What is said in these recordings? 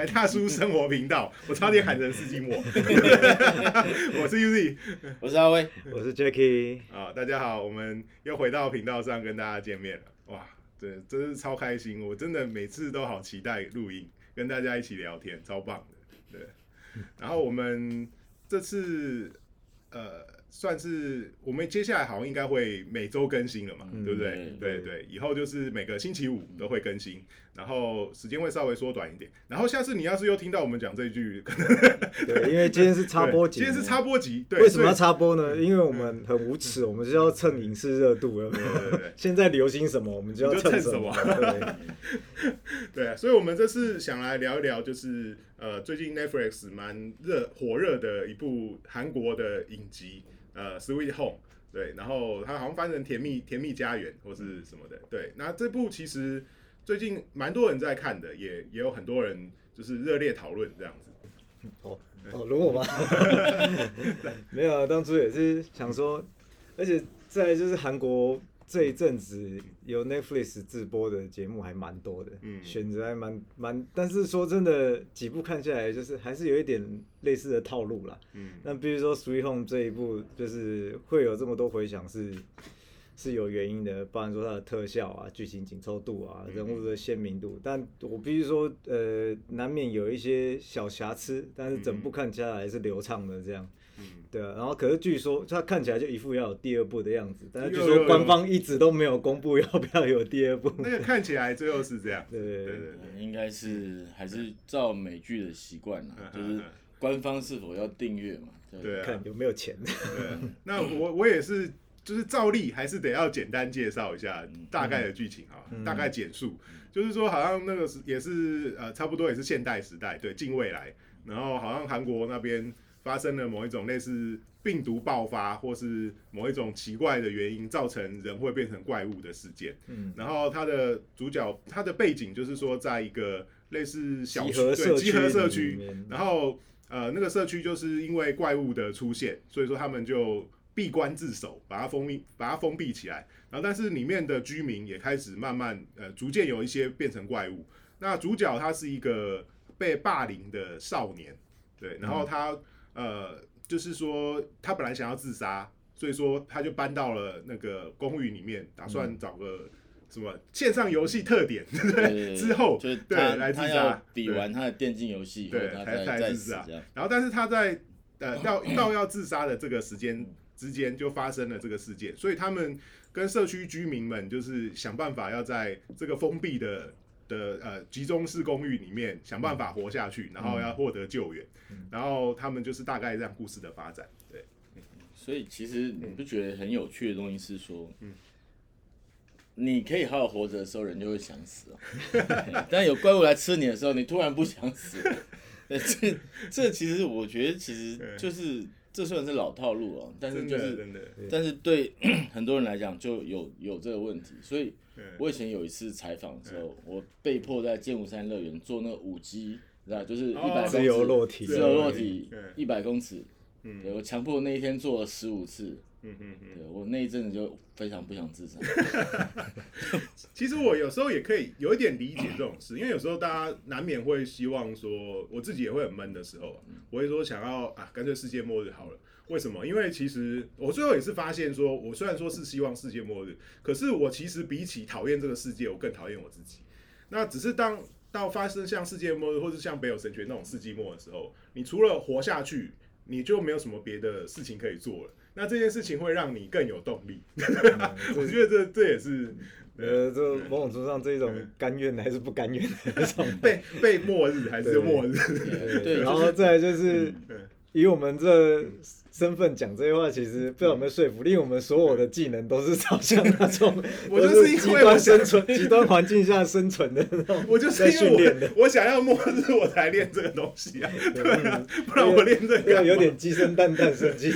来大叔生活频道，我差点喊成世纪末。我是 Uzi，我是阿威，我是 Jacky。啊，大家好，我们又回到频道上跟大家见面了。哇，对，真是超开心，我真的每次都好期待录音，跟大家一起聊天，超棒的。对，然后我们这次呃。算是我们接下来好像应该会每周更新了嘛，对不对？对对，以后就是每个星期五都会更新，然后时间会稍微缩短一点。然后下次你要是又听到我们讲这一句，对，因为今天是插播集，今天是插播集，对，为什么要插播呢？因为我们很无耻，我们是要蹭影视热度，对对对。现在流行什么，我们就要蹭什么，对。对，所以，我们这次想来聊一聊，就是呃，最近 Netflix 蛮热火热的一部韩国的影集。呃，Sweet Home，对，然后它好像翻成甜蜜甜蜜家园或是什么的，对。那这部其实最近蛮多人在看的，也也有很多人就是热烈讨论这样子。哦哦，如果吗？没有，当初也是想说，而且在就是韩国。这一阵子有 Netflix 自播的节目还蛮多的，嗯，选择还蛮蛮，但是说真的，几部看下来就是还是有一点类似的套路啦，嗯，那比如说 Sweet Home 这一部，就是会有这么多回响是是有原因的，包含说它的特效啊、剧情紧凑度啊、人物的鲜明度，但我必须说，呃，难免有一些小瑕疵，但是整部看起来还是流畅的这样。对啊，然后可是据说它看起来就一副要有第二部的样子，但是据说官方一直都没有公布要不要有第二部。那个看起来最后是这样，对。对对对，应该是还是照美剧的习惯啦，就是官方是否要订阅嘛，对，看有没有钱。那我我也是，就是照例还是得要简单介绍一下大概的剧情啊，大概简述，就是说好像那个是也是呃差不多也是现代时代，对，近未来，然后好像韩国那边。发生了某一种类似病毒爆发，或是某一种奇怪的原因，造成人会变成怪物的事件。嗯，然后它的主角，它的背景就是说，在一个类似小集合社集合社区，然后呃，那个社区就是因为怪物的出现，所以说他们就闭关自守，把它封闭，把它封闭起来。然后，但是里面的居民也开始慢慢呃，逐渐有一些变成怪物。那主角他是一个被霸凌的少年，对，然后他。呃，就是说他本来想要自杀，所以说他就搬到了那个公寓里面，打算找个什么线上游戏特点，对 不对？之后对来自杀，比完他的电竞游戏，对，才才自杀。然后，但是他在呃要到要自杀的这个时间之间，就发生了这个事件，所以他们跟社区居民们就是想办法要在这个封闭的。的呃集中式公寓里面想办法活下去，然后要获得救援，然后他们就是大概这样故事的发展。对，所以其实你不觉得很有趣的东西是说，嗯，你可以好好活着的时候，人就会想死哦，但有怪物来吃你的时候，你突然不想死。这这其实我觉得其实 就是这虽然是老套路哦，但是就是但是对 很多人来讲就有有这个问题，所以。我以前有一次采访的时候，我被迫在剑湖山乐园做那个五 G，知道就是一百自由落体，自由落体一百公尺，对我强迫那一天做了十五次，嗯嗯嗯，对我那一阵子就非常不想自杀。其实我有时候也可以有一点理解这种事，因为有时候大家难免会希望说，我自己也会很闷的时候，我会说想要啊，干脆世界末日好了。为什么？因为其实我最后也是发现，说我虽然说是希望世界末日，可是我其实比起讨厌这个世界，我更讨厌我自己。那只是当到发生像世界末日，或是像北有神权那种世纪末的时候，你除了活下去，你就没有什么别的事情可以做了。那这件事情会让你更有动力。我觉得这这也是呃，这某种程度上这一种甘愿还是不甘愿的那种 被被末日还是末日。对，然后再就是。以我们这身份讲这些话，其实不知道有没有说服力。因为我们所有的技能都是朝向那种，我就是极端生存、极端环境下生存的那种。我就是训练的，我想要末日，我才练这个东西啊，不然我练这个有点鸡生蛋，蛋生鸡。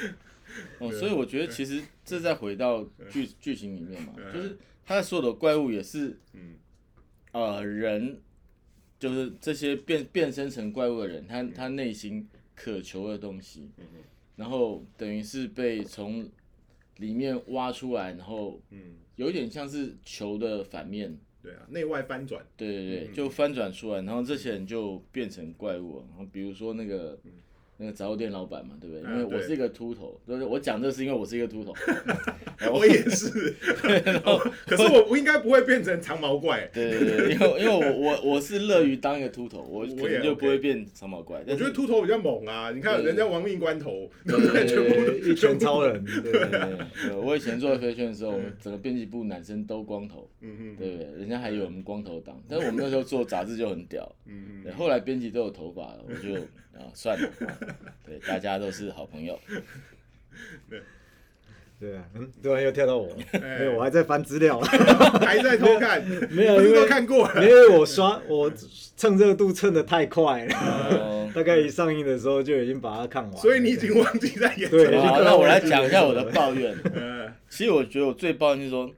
哦，所以我觉得其实这再回到剧剧情里面嘛，就是他所有的怪物也是，嗯，呃，人就是这些变变身成怪物的人，他他内心。渴求的东西，然后等于是被从里面挖出来，然后，嗯，有一点像是球的反面，对啊，内外翻转，对对对，嗯就翻转出来，然后这些人就变成怪物了。然后比如说那个那个杂货店老板嘛，对不对？因为我是一个秃头，对不对？我讲这是因为我是一个秃头，我也是，哦可是我我应该不会变成长毛怪，对对对，因为因为我我我是乐于当一个秃头，我可我也能就不会变长毛怪。我觉得秃头比较猛啊！你看人家亡命关头，对对不对？全部一拳超人，对对对对，对我以前做飞圈的时候，我们整个编辑部男生都光头，嗯嗯对不对？人家还以为我们光头党，但是我们那时候做杂志就很屌。嗯嗯，后来编辑都有头发了，我就啊算了，对，大家都是好朋友。对啊，嗯，突然又跳到我，哎没有，我还在翻资料，嗯，还在偷看，没有，因为看过了。因为我刷我蹭热度蹭的太快了，哦 大概一上映的时候就已经把它看完，所以你已经忘记在演对什么好，那我来讲一下我的抱怨。呃其实我觉得我最抱怨就是说，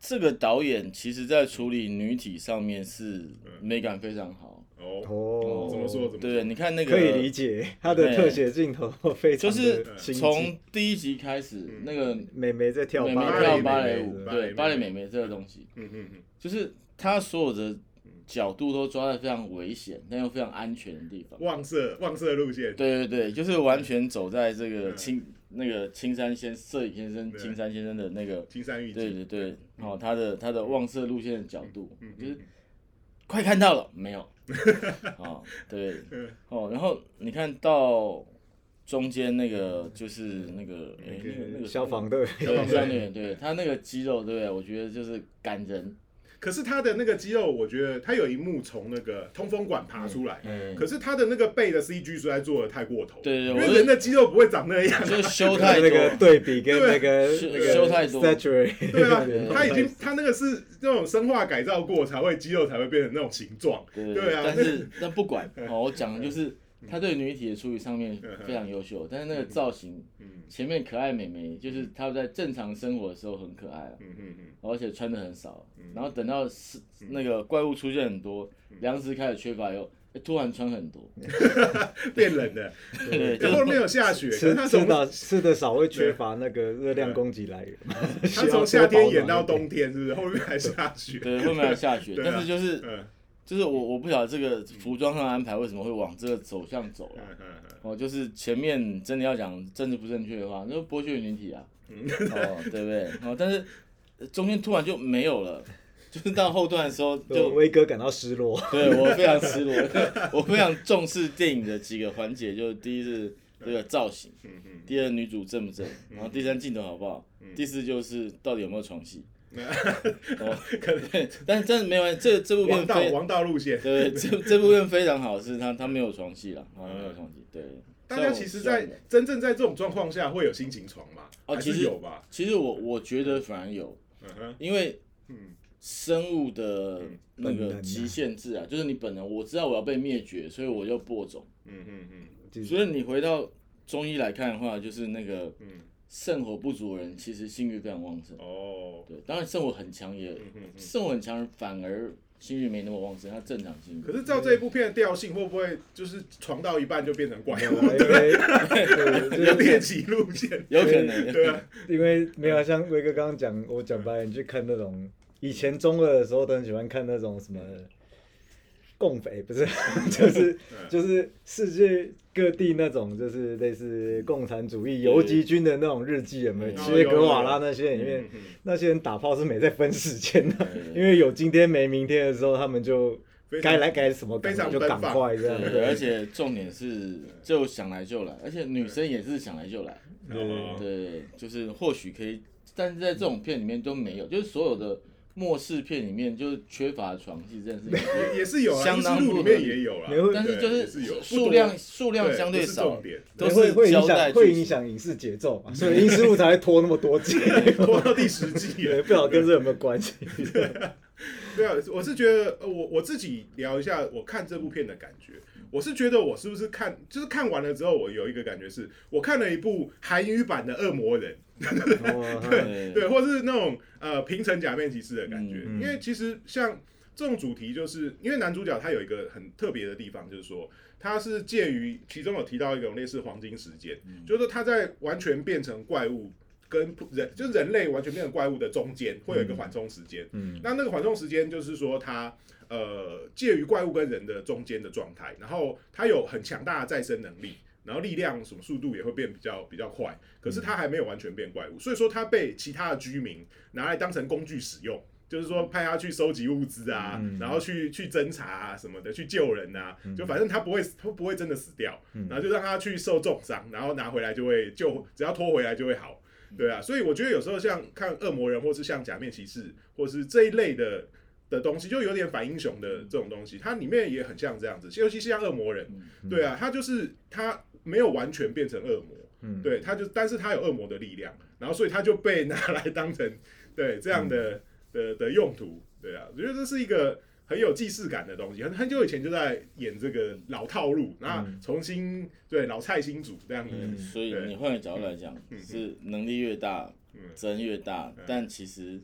这个导演其实在处理女体上面是美感非常好。哦，说？怎么对，你看那个可以理解，他的特写镜头非常的就是从第一集开始，那个美眉在跳美眉芭蕾跳芭蕾舞，对芭蕾美眉这个东西，嗯嗯嗯，就是他所有的角度都抓在非常危险但又非常安全的地方。望色望色路线，对对对，就是完全走在这个嗯青那个青山先摄影先生青山先生的那个青山玉对对，对对，哦，他的他的望色路线的角度，嗯就是快看到了没有？哦，对 嗯，哦，然后你看到中间那个就是那个哎那个那个消防队，消防队，对他那个肌肉，对不对？我觉得就是感人，可是他的那个肌肉，我觉得他有一幕从那个通风管爬出来，嗯，可是他的那个背的 CG 实在做的太过头，因对对我是为人的肌肉不会长那样，就是修太那个，对比跟那个修那个修太多。saturate，对啊对，他已经他那个是那种生化改造过才会肌肉才会变成那种形状，对对啊但是那不管哦，我讲的就是他对女体的处理上面嗯非常优秀，但是那个造型嗯前面可爱美眉，就是她在正常生活的时候很可爱啊，嗯嗯嗯，而且穿的很少，然后等到是那个怪物出现很多，粮食开始缺乏以后，突然穿很多，变冷了，对对，就然后面有下雪，吃的吃的少会缺乏那个热量供给来。源，他从夏天演到冬天，是不是？后面还下雪，对后面还下雪，啊。但是就是嗯就是我我不晓得这个服装上的安排为什么会往这个走向走了。哦，就是前面真的要讲政治不正确的话，那就剥削女体啊，哦，对不对？哦，但是呃中间突然就没有了，就是到后段的时候就就威哥感到失落。对我非常失落，我非常重视电影的几个环节，就是第一是这个造型，第二女主正不正，然后第三镜头好不好，第四就是到底有没有床戏。哦，可能对，但但是没有这这部片非王道王道路线。对这这部片非常好，是它它没有床戏了，啊没有床戏，对。大家其实，在真正在这种状况下会有心情床吗？还哦其实有吧。其实我我觉得反而有，嗯哼，因为嗯生物的那个极限制啊，就是你本能我知道我要被灭绝，所以我就播种。嗯嗯嗯所以你回到中医来看的话，就是那个嗯，肾火不足的人，其实性欲非常旺盛。哦，对，当然肾火很强也。肾火很强反而性欲没那么旺盛，他正常性欲。可是照这一部片的调性，会不会就是床到一半就变成怪物？因为对，有是猎奇路线，有可能，对啊，因为没有像威哥刚刚讲，我讲白了，你去看那种以前中二的时候都很喜欢看那种什么共匪，不是，就是就是世界各地那种就是类似共产主义游击军的那种日记，有没有？嗯切格瓦拉那些里面那些人打炮是没在分时间的，因为有今天没明天的时候，他们就该来该什么就赶快这样。对，而且重点是就想来就来，而且女生也是想来就来。对对，就是或许可以，但是在这种片里面都没有，就是所有的末世片里面就是缺乏床戏这件事情。也也是有啊，相当路里面也有啦，但是就是数量数量相对少，点，都是会影是交代响会影。响影视节奏嘛，所以英式路才会拖那么多集。拖到第十季。不晓得跟这有没有关系？对啊，我是觉得，呃我我自己聊一下我看这部片的感觉。我是觉得我是不是看，就是看完了之后，我有一个感觉是，我看了一部韩语版的《恶魔人》，哦对对，或是那种呃平成假面骑士的感觉。嗯嗯因为其实像这种主题，就是因为男主角他有一个很特别的地方，就是说他是介于其中有提到一种类似黄金时间，就是说他在完全变成怪物跟人就是人类完全变成怪物的中间，会有一个缓冲时间。嗯那那个缓冲时间就是说它呃介于怪物跟人的中间的状态，然后它有很强大的再生能力，然后力量什么速度也会变比较比较快，可是它还没有完全变怪物，所以说它被其他的居民拿来当成工具使用。就是说派他去收集物资啊，嗯然后去去侦查啊什么的，去救人啊，就反正他不会他不会真的死掉，然后就让他去受重伤，然后拿回来就会救，只要拖回来就会好。对啊，所以我觉得有时候像看恶魔人，或是像假面骑士，或是这一类的的东西，就有点反英雄的这种东西，它里面也很像这样子，尤其是像恶魔人，对啊，他就是他没有完全变成恶魔，嗯。对，他就但是他有恶魔的力量，然后所以他就被拿来当成对这样的、的的用途，对啊，我觉得这是一个。很有既视感的东西，很很久以前就在演这个老套路，那重新对老菜新煮这样子，嗯，所以你换个角度来讲，是能力越大，责任越大，但其实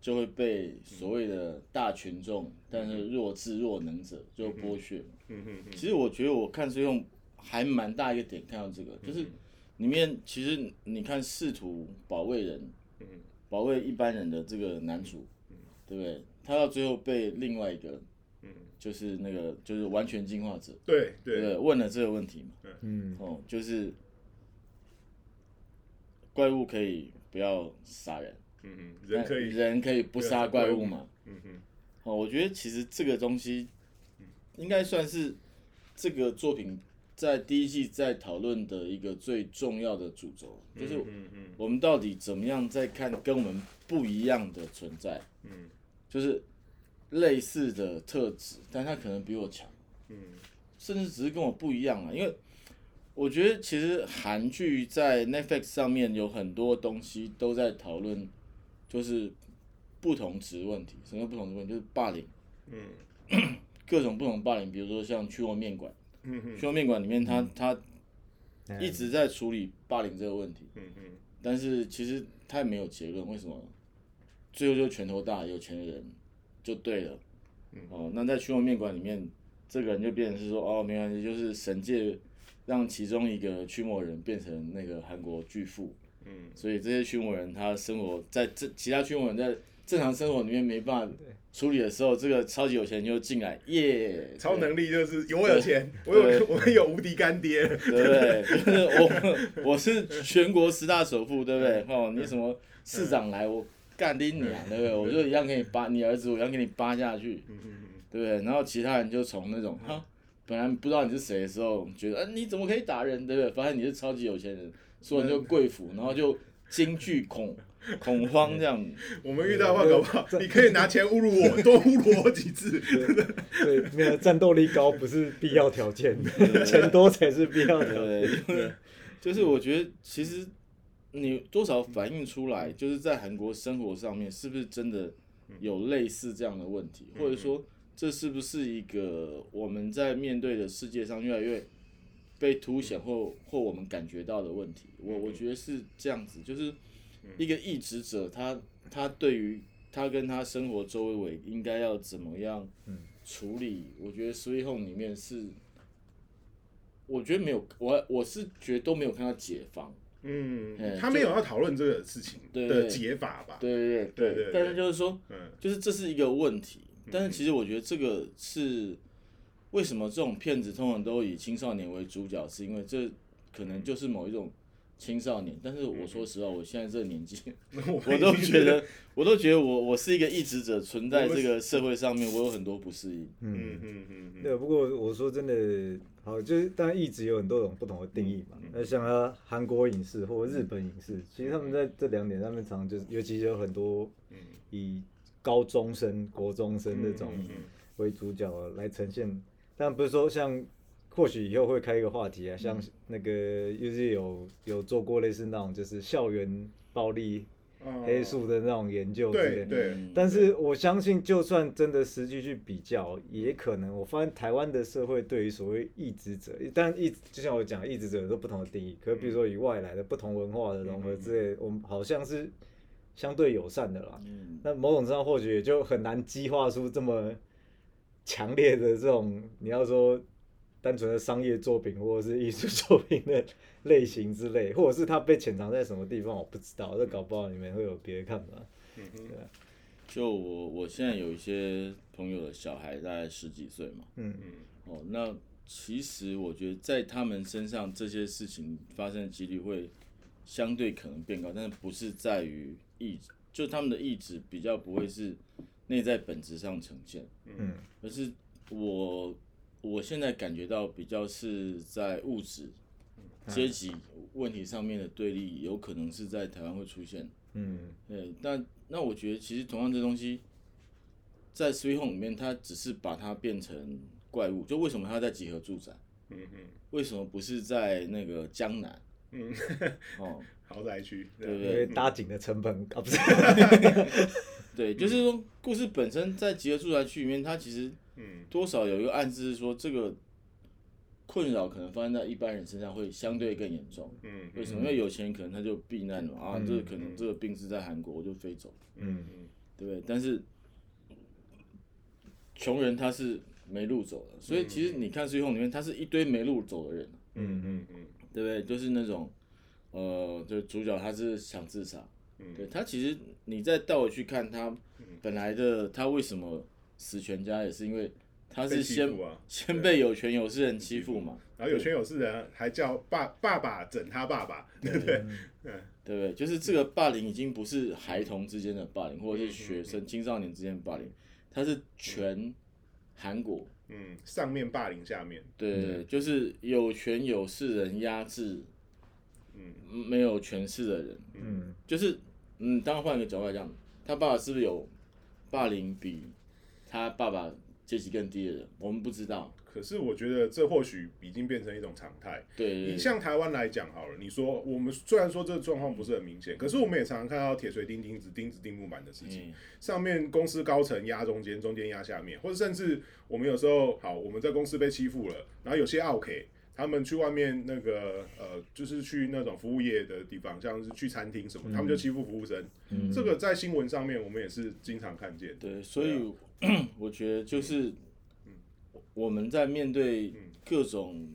就会被所谓的大群众，但是弱智弱能者就剥削。嗯嗯嗯其实我觉得我看是用还蛮大一个点看到这个，就是里面其实你看试图保卫人，保卫一般人的这个男主，对不对？他到最后被另外一个，就是那个就是完全进化者，对对，对？问了这个问题嘛，嗯。哦，就是怪物可以不要杀人，嗯嗯，人可以，人可以不杀怪物嘛？嗯嗯哦，我觉得其实这个东西应该算是这个作品在第一季在讨论的一个最重要的主轴，就是嗯嗯我们到底怎么样在看跟我们不一样的存在，嗯就是类似的特质，但他可能比我强，嗯甚至只是跟我不一样啊。因为我觉得其实韩剧在 Netflix 上面有很多东西都在讨论，就是不同值问题。什么叫不同质问题？就是霸凌，嗯 各种不同霸凌，比如说像去过面馆，嗯嗯驱魔面馆里面他他哎一直在处理霸凌这个问题，嗯嗯但是其实他也没有结论，为什么？最后就拳头大有钱的人就对了。哦，那在驱魔面馆里面，这个人就变成是说，哦，没关系，就是神界让其中一个驱魔人变成那个韩国巨富，嗯所以这些驱魔人他生活在这其他驱魔人在正常生活里面没办法处理的时候，这个超级有钱人就进来，耶，超能力就是有我有钱，我有 我有无敌干爹，对不对？就是我我是全国十大首富，对不对？哦，你什么市长来，我干你娘，对不对？我就一样给你扒你儿子，我一样给你扒下去，嗯嗯对不对？然后其他人就从那种哈，本来不知道你是谁的时候，觉得，哎、你怎么可以打人，对不对？发现你是超级有钱人，所有人就跪服，然后就惊惧恐 恐慌这样。嗯，我们遇到的话搞不好，你可以拿钱侮辱我，多侮辱我几次，对，没有战斗力高不是必要条件，钱多才是必要条件。对，就是我觉得其实你多少反映出来，就是在韩国生活上面是不是真的有类似这样的问题，或者说这是不是一个我们在面对的世界上越来越被凸显或或我们感觉到的问题？我我觉得是这样子，就是一个义职者他他对于他跟他生活周围应该要怎么样处理？我觉得《Sweet Home》里面是。我觉得没有，我我是觉得都没有看到解放，嗯哎，他没有要讨论这个事情的解法吧？对对对对对但是就是说，嗯就是这是一个问题，但是其实我觉得这个是为什么这种骗子通常都以青少年为主角，是因为这可能就是某一种青少年。但是我说实话，我现在这个年纪，我 我都觉得，我都觉得我我是一个异质者，存在这个社会上面，我有很多不适应。嗯嗯嗯嗯对，不过我说真的，好，就是当然一直有很多种不同的定义嘛。那像啊韩国影视或日本影视，其实他们在这两点上面常常就是，尤其有很多以高中生、国中生那种为主角来呈现。但不是说像，或许以后会开一个话题啊，像那个就是有有做过类似那种就是校园暴力、嗯，黑素的那种研究之类的。对但是我相信，就算真的实际去比较，也可能我发现台湾的社会对于所谓异质者，但异就像我讲，异质者有都不同的定义。可是比如说以外来的不同文化的融合之类，我们好像是相对友善的啦。嗯那某种程度上或许也就很难激化出这么强烈的这种，你要说单纯的商业作品或者是艺术作品的类型之类，或者是它被潜藏在什么地方，我不知道，这搞不好你们会有别的看法。嗯哼，对啊，就我我现在有一些朋友的小孩大概十几岁嘛，嗯嗯哦，那其实我觉得在他们身上这些事情发生的几率会相对可能变高，但是不是在于意志，就他们的意志比较不会是内在本质上呈现，嗯而是我我现在感觉到比较是在物质阶级问题上面的对立，有可能是在台湾会出现。嗯对，但那我觉得其实同样这东西，在 Sweet Home 里面，它只是把它变成怪物。就为什么它在集合住宅？嗯哼，为什么不是在那个江南？嗯，哦，豪宅区，对不因为搭景的成本啊不是，对，就是说故事本身在集合住宅区里面，它其实嗯多少有一个暗示是说，这个困扰可能发生在一般人身上会相对更严重。嗯为什么？因为有钱人可能他就避难了嘛啊，嗯这个可能这个病是在韩国，我就飞走。嗯对不对？但是穷人他是没路走的，所以其实你看《最后》里面，他是一堆没路走的人，嗯嗯嗯对不对？就是那种，呃，就是主角他是想自杀，嗯对他其实你再倒回去看他本来的他为什么死全家，也是因为他是先先被有权有势人欺负嘛，然后有权有势人还叫爸爸爸整他爸爸，对。不对？嗯。对不对？就是这个霸凌已经不是孩童之间的霸凌，或者是学生、青少年之间的霸凌，他是全韩国。嗯，上面霸凌下面，对对对，就是有权有势人压制，嗯。没有权势的人，嗯。就是嗯，当然换一个角度来讲，他爸爸是不是有霸凌比他爸爸阶级更低的人？我们不知道。可是我觉得这或许已经变成一种常态。对对对，以像台湾来讲好了，你说我们虽然说这个状况不是很明显，可是我们也常常看到铁锤钉钉子、钉子钉木板的事情。嗯上面公司高层压中间，中间压下面，或者甚至我们有时候好，我们在公司被欺负了，然后有些 OK，他们去外面那个呃，就是去那种服务业的地方，像是去餐厅什么，他们就欺负服务生。嗯。这个在新闻上面我们也是经常看见。对，所以 我觉得就是我们在面对各种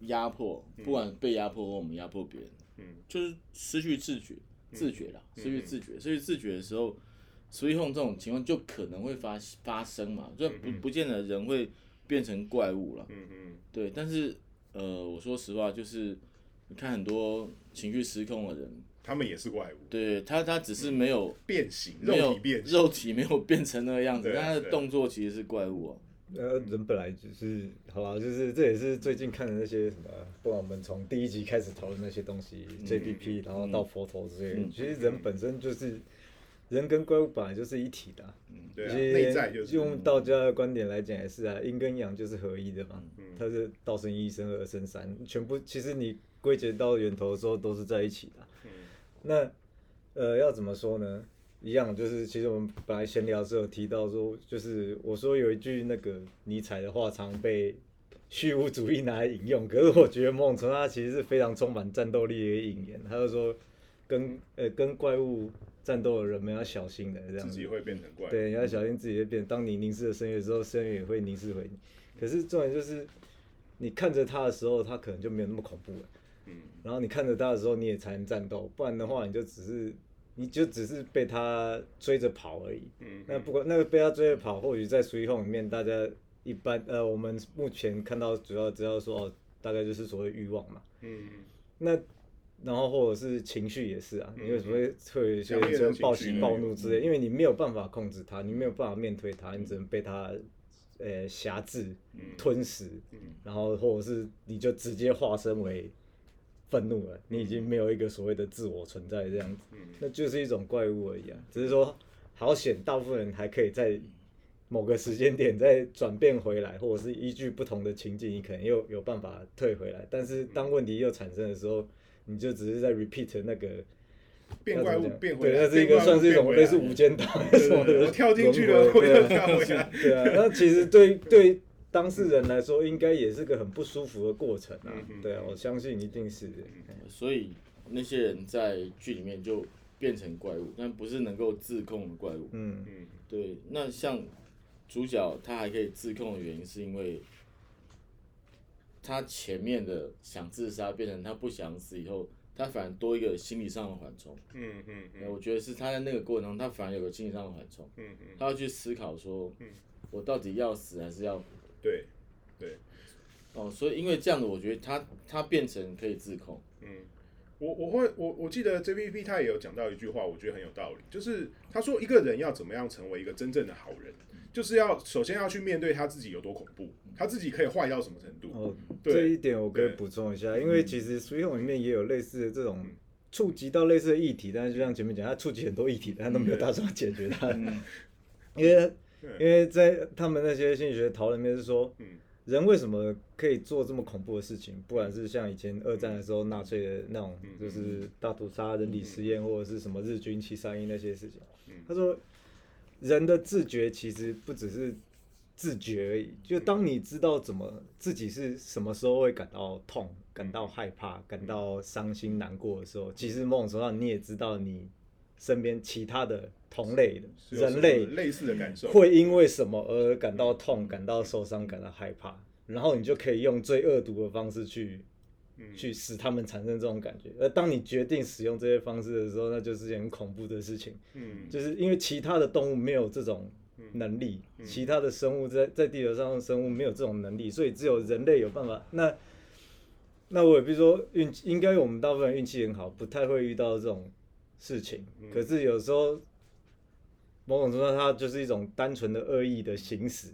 压迫，不管被压迫或我们压迫别人，嗯。就是失去自觉，自觉啦，失去自觉，失去自觉的时候，所以用这种情况就可能会发发生嘛，就不不见得人会变成怪物了，嗯嗯。对，但是呃，我说实话，就是你看很多情绪失控的人，他们也是怪物，对他他只是没有变形，没有肉体变形。肉体没有变成那个样子，对但他的对动作其实是怪物啊。呃，人本来就是，好吧，就是这也是最近看的那些什么，不管我们从第一集开始讨论那些东西、j p p 然后到佛陀之类的，嗯其实人本身就是人跟怪物本来就是一体的啊、对啊，其实内在就是用道家的观点来讲也是啊，阴跟阳就是合一的嘛，嗯。它是道生一，生二，生三，全部其实你归结到源头的时候都是在一起的啊、嗯。那呃要怎么说呢？一样就是，其实我们本来闲聊的时候有提到说，就是我说有一句那个尼采的话常被虚无主义拿来引用，可是我觉得某种程度它其实是非常充满战斗力的一个引言。他就说跟呃跟怪物战斗的人们要小心的这样子自己。会变成怪物。对，你要小心自己会变。当你凝视了深渊之后，深渊也会凝视回你。可是重点就是，你看着他的时候，他可能就没有那么恐怖了。嗯然后你看着他的时候，你也才能战斗，不然的话，你就只是，你就只是被他追着跑而已。嗯，那不管那个被他追着跑，或许在 Sweet Home 里面，大家一般呃，我们目前看到主要知道说，哦，大概就是所谓欲望嘛。嗯那然后或者是情绪也是啊，你为什么会会有一些暴喜暴怒之类？因为你没有办法控制它，你没有办法面对它，你只能被它呃辖制、吞噬，然后或者是你就直接化身为愤怒了，你已经没有一个所谓的自我存在这样子，那就是一种怪物而已啊。只是说好险，大部分人还可以在某个时间点再转变回来，或者是依据不同的情境，你可能又有办法退回来。但是当问题又产生的时候，你就只是在 repeat 那个变怪物变回来，对，那是一个算是一种类似无间道什么的。对对我跳进去了，我又跳回来。对啊，那其实对对当事人来说，应该也是个很不舒服的过程啊。嗯对啊，我相信一定是的。所以那些人在剧里面就变成怪物，但不是能够自控的怪物。嗯嗯对，那像主角他还可以自控的原因，是因为他前面的想自杀变成他不想死以后，他反而多一个心理上的缓冲。嗯嗯嗯。我觉得是他在那个过程中，他反而有个心理上的缓冲，嗯嗯，他要去思考说，我到底要死还是要对，对。哦，所以因为这样的，我觉得他他变成可以自控。嗯。我我会我我记得 JPP 他也有讲到一句话，我觉得很有道理，就是他说一个人要怎么样成为一个真正的好人，就是要首先要去面对他自己有多恐怖，他自己可以坏到什么程度。哦，对这一点我可以补充一下，因为其实《水桶》里面也有类似的这种触及到类似的议题，但是就像前面讲，他触及很多议题，但都没有打算解决它。嗯 因为因为在他们那些心理学讨论里面是说嗯，人为什么可以做这么恐怖的事情？不管是像以前二战的时候纳粹的那种，就是大屠杀、人体实验，或者是什么日军七三一那些事情。他说，人的自觉其实不只是自觉而已，就当你知道怎么自己是什么时候会感到痛、感到害怕、感到伤心难过的时候，其实某种程度上你也知道你身边其他的同类的人类类似的感受，会因为什么而感到痛、感到受伤、感到害怕，然后你就可以用最恶毒的方式去。去使他们产生这种感觉，而当你决定使用这些方式的时候，那就是件很恐怖的事情。嗯就是因为其他的动物没有这种能力，其他的生物在在地球上的生物没有这种能力，所以只有人类有办法。那那我也比如说运气，应该我们大部分人运气很好，不太会遇到这种事情。可是有时候某种程度上，它就是一种单纯的恶意的行使。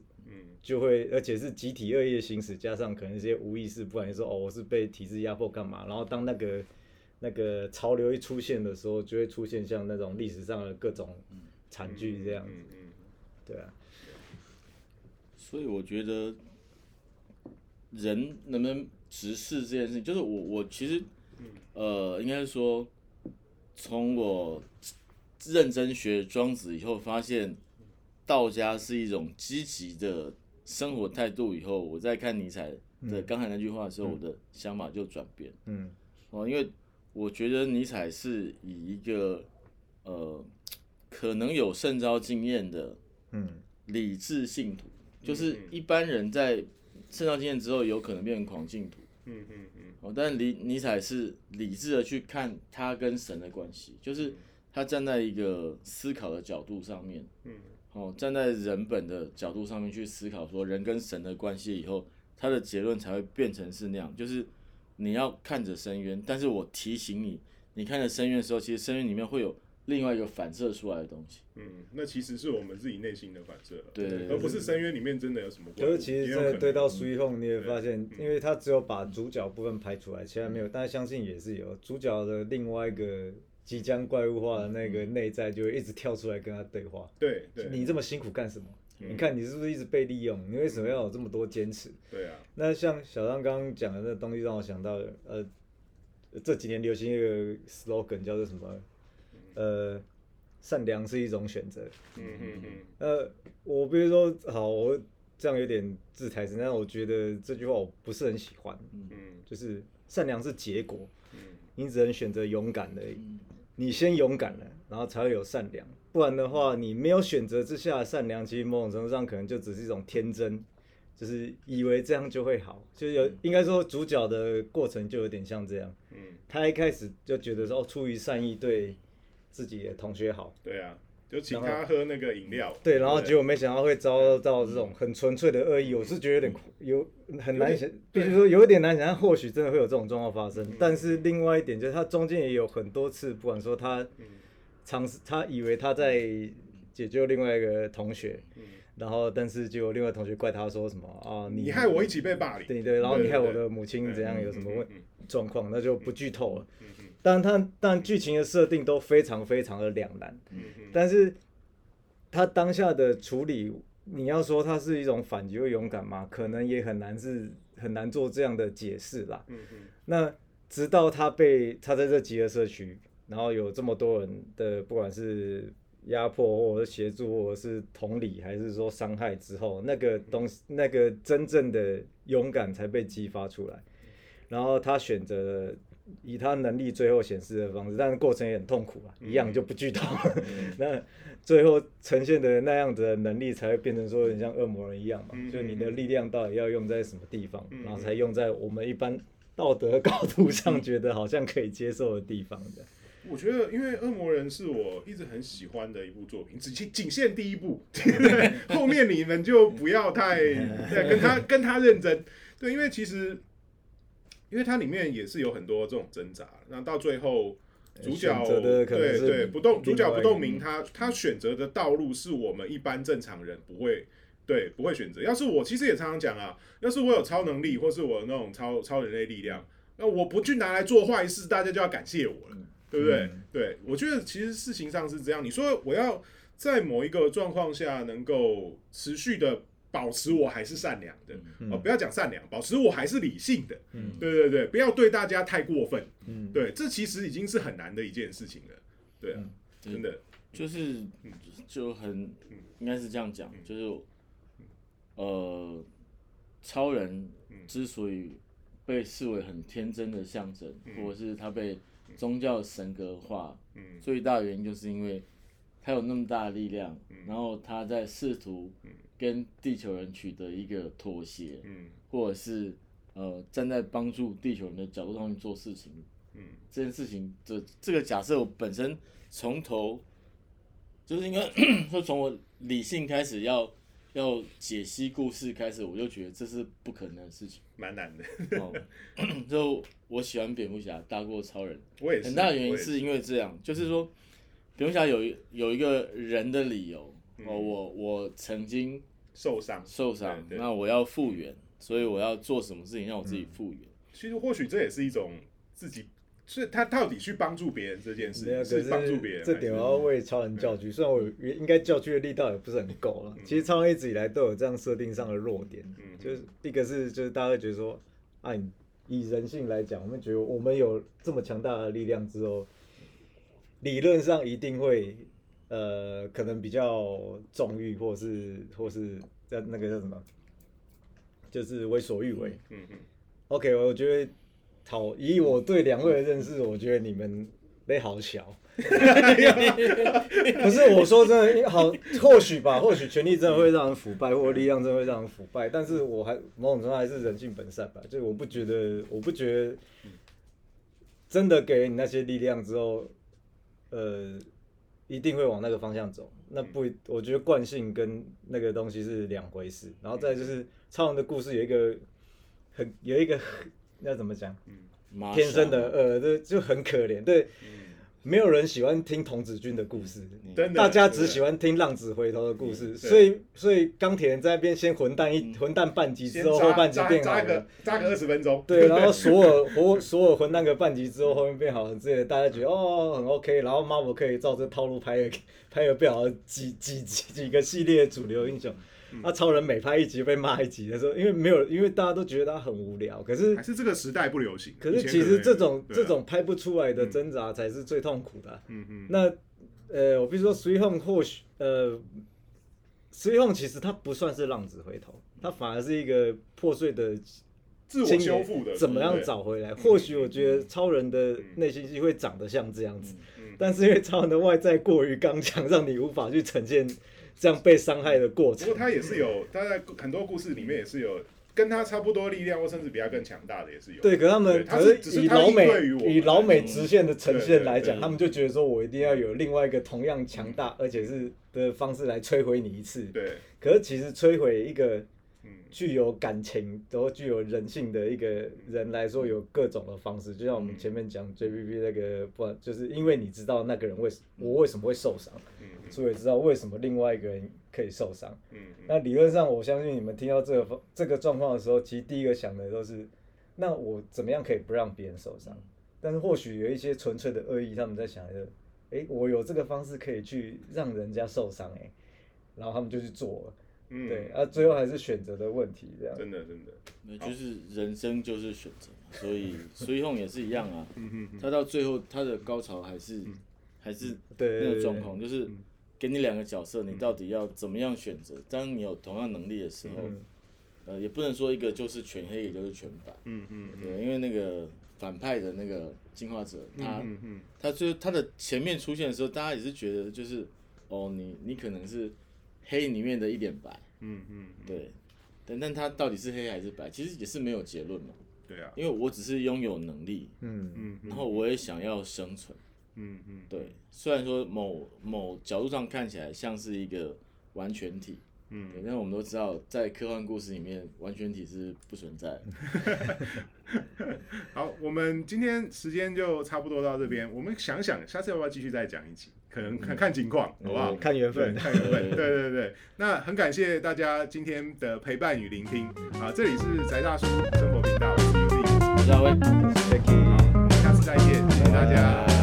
就会，而且是集体恶意的行使，加上可能一些无意识，不管你说哦，我是被体制压迫干嘛，然后当那个那个潮流一出现的时候，就会出现像那种历史上的各种惨剧这样子，嗯对啊，所以我觉得人能不能直视这件事情，就是我我其实呃，应该是说从我认真学庄子以后，发现道家是一种积极的生活态度。以后我在看尼采的刚才那句话的时候，我的想法就转变。嗯。哦，因为我觉得尼采是以一个呃可能有圣招经验的嗯。理智信徒，就是一般人在圣招经验之后，有可能变成狂信徒。嗯嗯嗯。哦，但尼尼采是理智的去看他跟神的关系，就是他站在一个思考的角度上面，嗯，哦，站在人本的角度上面去思考说人跟神的关系以后，他的结论才会变成是那样，就是你要看着深渊，但是我提醒你，你看着深渊的时候，其实深渊里面会有另外一个反射出来的东西。嗯，那其实是我们自己内心的反射了，对对而不是深渊里面真的有什么。可是其实也有可能真的对到 Sweet Home，你也发现，因为他只有把主角部分拍出来，其他没有，但是相信也是有主角的另外一个即将怪物化的那个内在，就会一直跳出来跟他对话。对对你这么辛苦干什么？你看你是不是一直被利用？你为什么要有这么多坚持？对啊，那像小张刚刚讲的那东西，让我想到了，呃，这几年流行一个 slogan 叫做什么？呃，善良是一种选择。嗯嗯嗯呃，我比如说，好，我这样有点自抬词，但我觉得这句话我不是很喜欢。嗯就是善良是结果，嗯你只能选择勇敢而已。你先勇敢了，然后才会有善良。不然的话，你没有选择之下的善良，其实某种程度上可能就只是一种天真，就是以为这样就会好。就有应该说主角的过程就有点像这样。嗯，他一开始就觉得说，哦，出于善意对自己的同学好，对啊，就请他喝那个饮料。对，然后不结果没想到会遭到这种很纯粹的恶意，我是觉得有点有很难想，必须说有一点难想象，或许真的会有这种状况发生。但是另外一点就是，他中间也有很多次，不管说他尝试，他以为他在解救另外一个同学，然后但是结果另外同学怪他说什么啊，你你害我一起被霸凌。对对，然后你害我的母亲怎样，有什么问嗯状况，那就不剧透了。但他但剧情的设定都非常非常的两难，嗯但是他当下的处理，你要说他是一种反击又勇敢吗？可能也很难是很难做这样的解释啦。那直到他被他在这集合社区，然后有这么多人的不管是压迫，或者是协助，或者是同理，还是说伤害之后，那个东西，那个真正的勇敢才被激发出来。然后他选择了以他能力最后显示的方式，但是过程也很痛苦啊，一样就不剧透。那最后呈现的那样子的能力，才会变成说很像恶魔人一样嘛，嗯就你的力量到底要用在什么地方，嗯然后才用在我们一般道德高度上觉得好像可以接受的地方的。我觉得，因为《恶魔人》是我一直很喜欢的一部作品，只 仅仅限第一部，后面你们就不要太对跟他跟他认真，对，因为其实因为它里面也是有很多这种挣扎，那到最后主角对对不动主角不动明，另他他选择的道路是我们一般正常人不会。对，不会选择。要是我，其实也常常讲啊，要是我有超能力，或是我有那种超超人类力量，那我不去拿来做坏事，大家就要感谢我了。对不对？嗯对，我觉得其实事情上是这样。你说我要在某一个状况下能够持续的保持我还是善良的，嗯哦，不要讲善良，保持我还是理性的，嗯。对对对，不要对大家太过分，嗯，对，这其实已经是很难的一件事情了，对啊，嗯真的，就是就很应该是这样讲，就是呃，超人之所以被视为很天真的象征，或者是他被宗教神格化，嗯。最大的原因就是因为他有那么大的力量，然后他在试图跟地球人取得一个妥协，嗯。或者是呃站在帮助地球人的角度上去做事情，嗯。这件事情这这个假设我本身从头就是应该 说从我理性开始要要解析故事开始，我就觉得这是不可能的事情。蛮难的，哦，就我喜欢蝙蝠侠大过超人，我也是，很大的原因是因为这样，就是说蝙蝠侠有一有一个人的理由嗯。哦，我我曾经受伤，受伤，那我要复原，所以我要做什么事情让我自己复原。其实或许这也是一种自己，是他到底去帮助别人这件事，可是帮助别人，这点我要为超人教具，虽然我应该教具的力道也不是很够了。其实超人一直以来都有这样设定上的弱点，嗯。就是一个是就是大家会觉得说，啊，以人性来讲，我们觉得我们有这么强大的力量之后，理论上一定会呃可能比较纵欲，或是或是在那个叫什么，就是为所欲为。嗯嗯 OK，我觉得讨，以我对两位的认识，我觉得你们得好小。不是我说真的，好，或许吧，或许权力真的会让人腐败，或者力量真的会让人腐败，但是我还某种程度还是人性本善吧，就是我不觉得，我不觉得真的给了你那些力量之后，呃，一定会往那个方向走。那不，我觉得惯性跟那个东西是两回事。然后再就是超人的故事有一个很有一个那怎么讲？马天生的呃，就就很可怜。对，没有人喜欢听童子军的故事，真的，大家只喜欢听浪子回头的故事。所以，所以钢铁人在那边先混蛋一混蛋半集之后，后半集变好了扎个。二十分钟，对，然后索尔 活索尔混蛋个半集之后，后面变好了之类的，大家觉得哦很 OK，然后 Marvel 可以照这套路拍个拍个不好的几几几几个系列主流英雄。那、超人每拍一集被骂一集的时候，因为没有，因为大家都觉得他很无聊，可是还是这个时代不流行。可是其实这种、啊这，种拍不出来的挣扎才是最痛苦的啊、嗯嗯，那呃，我比如说 Sweet Home 或许呃，Sweet Home 其实它不算是浪子回头，它反而是一个破碎的自我修复的，怎么样？找回来？或许我觉得超人的内心戏会长得像这样子，嗯但是因为超人的外在过于刚强，让你无法去呈现这样被伤害的过程不过。他也是有，他在很多故事里面也是有跟他差不多力量，或甚至比他更强大的也是有。对，可他们可是以老美以老美直线的呈现来讲，他们就觉得说我一定要有另外一个同样强大而且是的方式来摧毁你一次。对，可是其实摧毁一个嗯具有感情，然后具有人性的一个人来说，有各种的方式。就像我们前面讲 JPP 那个，不就是因为你知道那个人为什我为什么会受伤，嗯所以知道为什么另外一个人可以受伤。嗯嗯那理论上，我相信你们听到这个方这个状况的时候，其实第一个想的都是，那我怎么样可以不让别人受伤？但是或许有一些纯粹的恶意，他们在想的，诶，我有这个方式可以去让人家受伤，诶，然后他们就去做了。嗯，对，啊，最后还是选择的问题，这样。真的真的，那就是人生就是选择嘛，所以所以用也是一样啊。嗯嗯他到最后他的高潮还是还是对那个状况，就是给你两个角色，你到底要怎么样选择？当你有同样能力的时候，嗯。呃，也不能说一个就是全黑，一个就是全白，嗯嗯对，因为那个反派的那个进化者，他、他就是他的前面出现的时候，大家也是觉得就是哦，你你可能是黑里面的一点白，嗯嗯，对，但但它到底是黑还是白，其实也是没有结论嘛，对啊，因为我只是拥有能力，嗯，嗯然后我也想要生存，嗯嗯，对，虽然说某某角度上看起来像是一个完全体，嗯。对，但我们都知道，在科幻故事里面，完全体是不存在的。好，我们今天时间就差不多到这边，我们想想下次要不要继续再讲一集，可能看看情况好不好？看缘分。看缘分 对对对。那很感谢大家今天的陪伴与聆听。啊这里是宅大叔生活频道我是尤里我是大卫我是 kk 好我们下次再见谢谢大家。